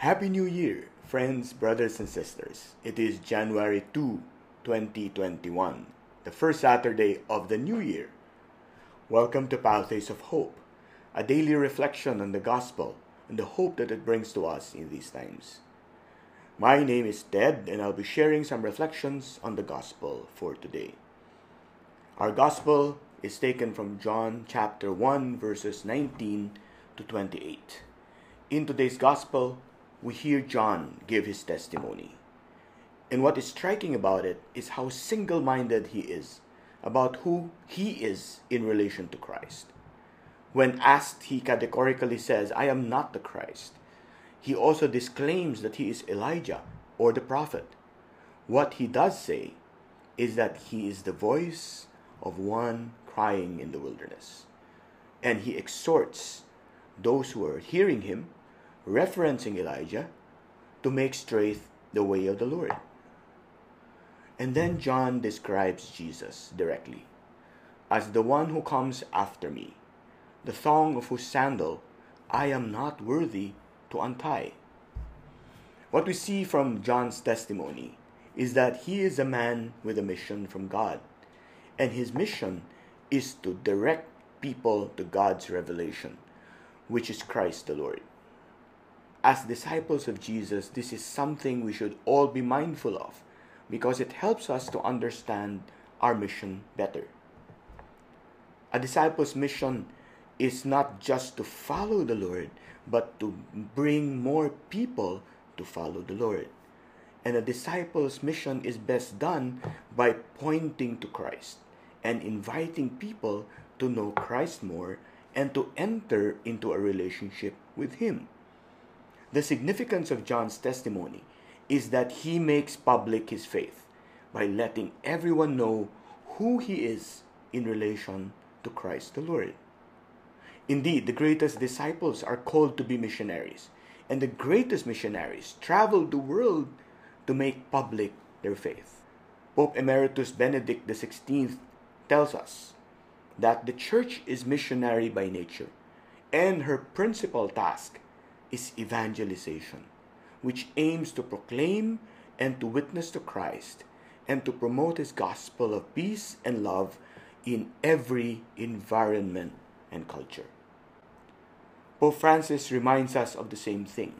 Happy New Year, friends, brothers, and sisters. It is January 2, 2021, the first Saturday of the new year. Welcome to Pathways of Hope, a daily reflection on the gospel and the hope that it brings to us in these times. My name is Ted, and I'll be sharing some reflections on the gospel for today. Our gospel is taken from John chapter 1, verses 19 to 28. In today's gospel, we hear John give his testimony. And what is striking about it is how single minded he is about who he is in relation to Christ. When asked, he categorically says, I am not the Christ. He also disclaims that he is Elijah or the prophet. What he does say is that he is the voice of one crying in the wilderness. And he exhorts those who are hearing him referencing Elijah, to make straight the way of the Lord. And then John describes Jesus directly as the one who comes after me, the thong of whose sandal I am not worthy to untie. What we see from John's testimony is that he is a man with a mission from God, and his mission is to direct people to God's revelation, which is Christ the Lord. As disciples of Jesus, this is something we should all be mindful of because it helps us to understand our mission better. A disciple's mission is not just to follow the Lord, but to bring more people to follow the Lord. And a disciple's mission is best done by pointing to Christ and inviting people to know Christ more and to enter into a relationship with Him. The significance of John's testimony is that he makes public his faith by letting everyone know who he is in relation to Christ the Lord. Indeed, the greatest disciples are called to be missionaries, and the greatest missionaries travel the world to make public their faith. Pope Emeritus Benedict XVI tells us that the church is missionary by nature, and her principal task is evangelization, which aims to proclaim and to witness to Christ and to promote His gospel of peace and love in every environment and culture. Pope Francis reminds us of the same thing.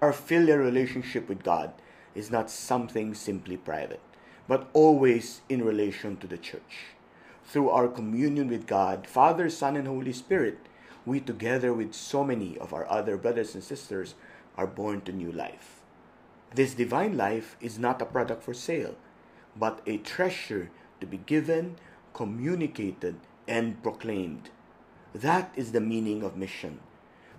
Our filial relationship with God is not something simply private, but always in relation to the church. Through our communion with God, Father, Son, and Holy Spirit, we, together with so many of our other brothers and sisters, are born to new life. This divine life is not a product for sale, but a treasure to be given, communicated, and proclaimed. That is the meaning of mission.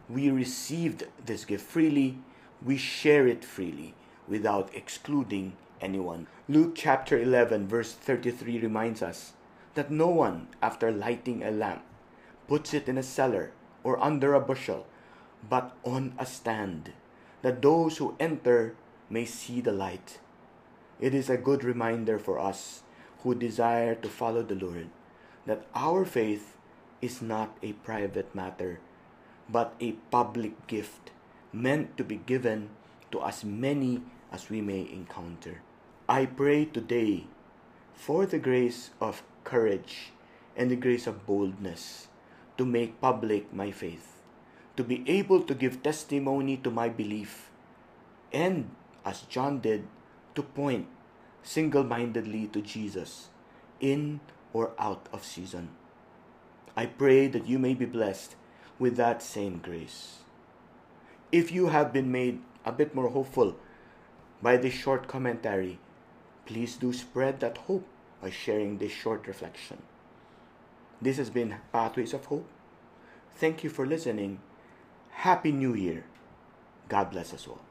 We received this gift freely, we share it freely without excluding anyone. Luke chapter 11, verse 33 reminds us that no one, after lighting a lamp, puts it in a cellar or under a bushel, but on a stand, that those who enter may see the light. It is a good reminder for us who desire to follow the Lord that our faith is not a private matter, but a public gift meant to be given to as many as we may encounter. I pray today for the grace of courage and the grace of boldness to make public my faith, to be able to give testimony to my belief, and, as John did, to point single mindedly to Jesus in or out of season. I pray that you may be blessed with that same grace. If you have been made a bit more hopeful by this short commentary, please do spread that hope by sharing this short reflection. This has been Pathways of Hope. Thank you for listening. Happy New Year. God bless us all.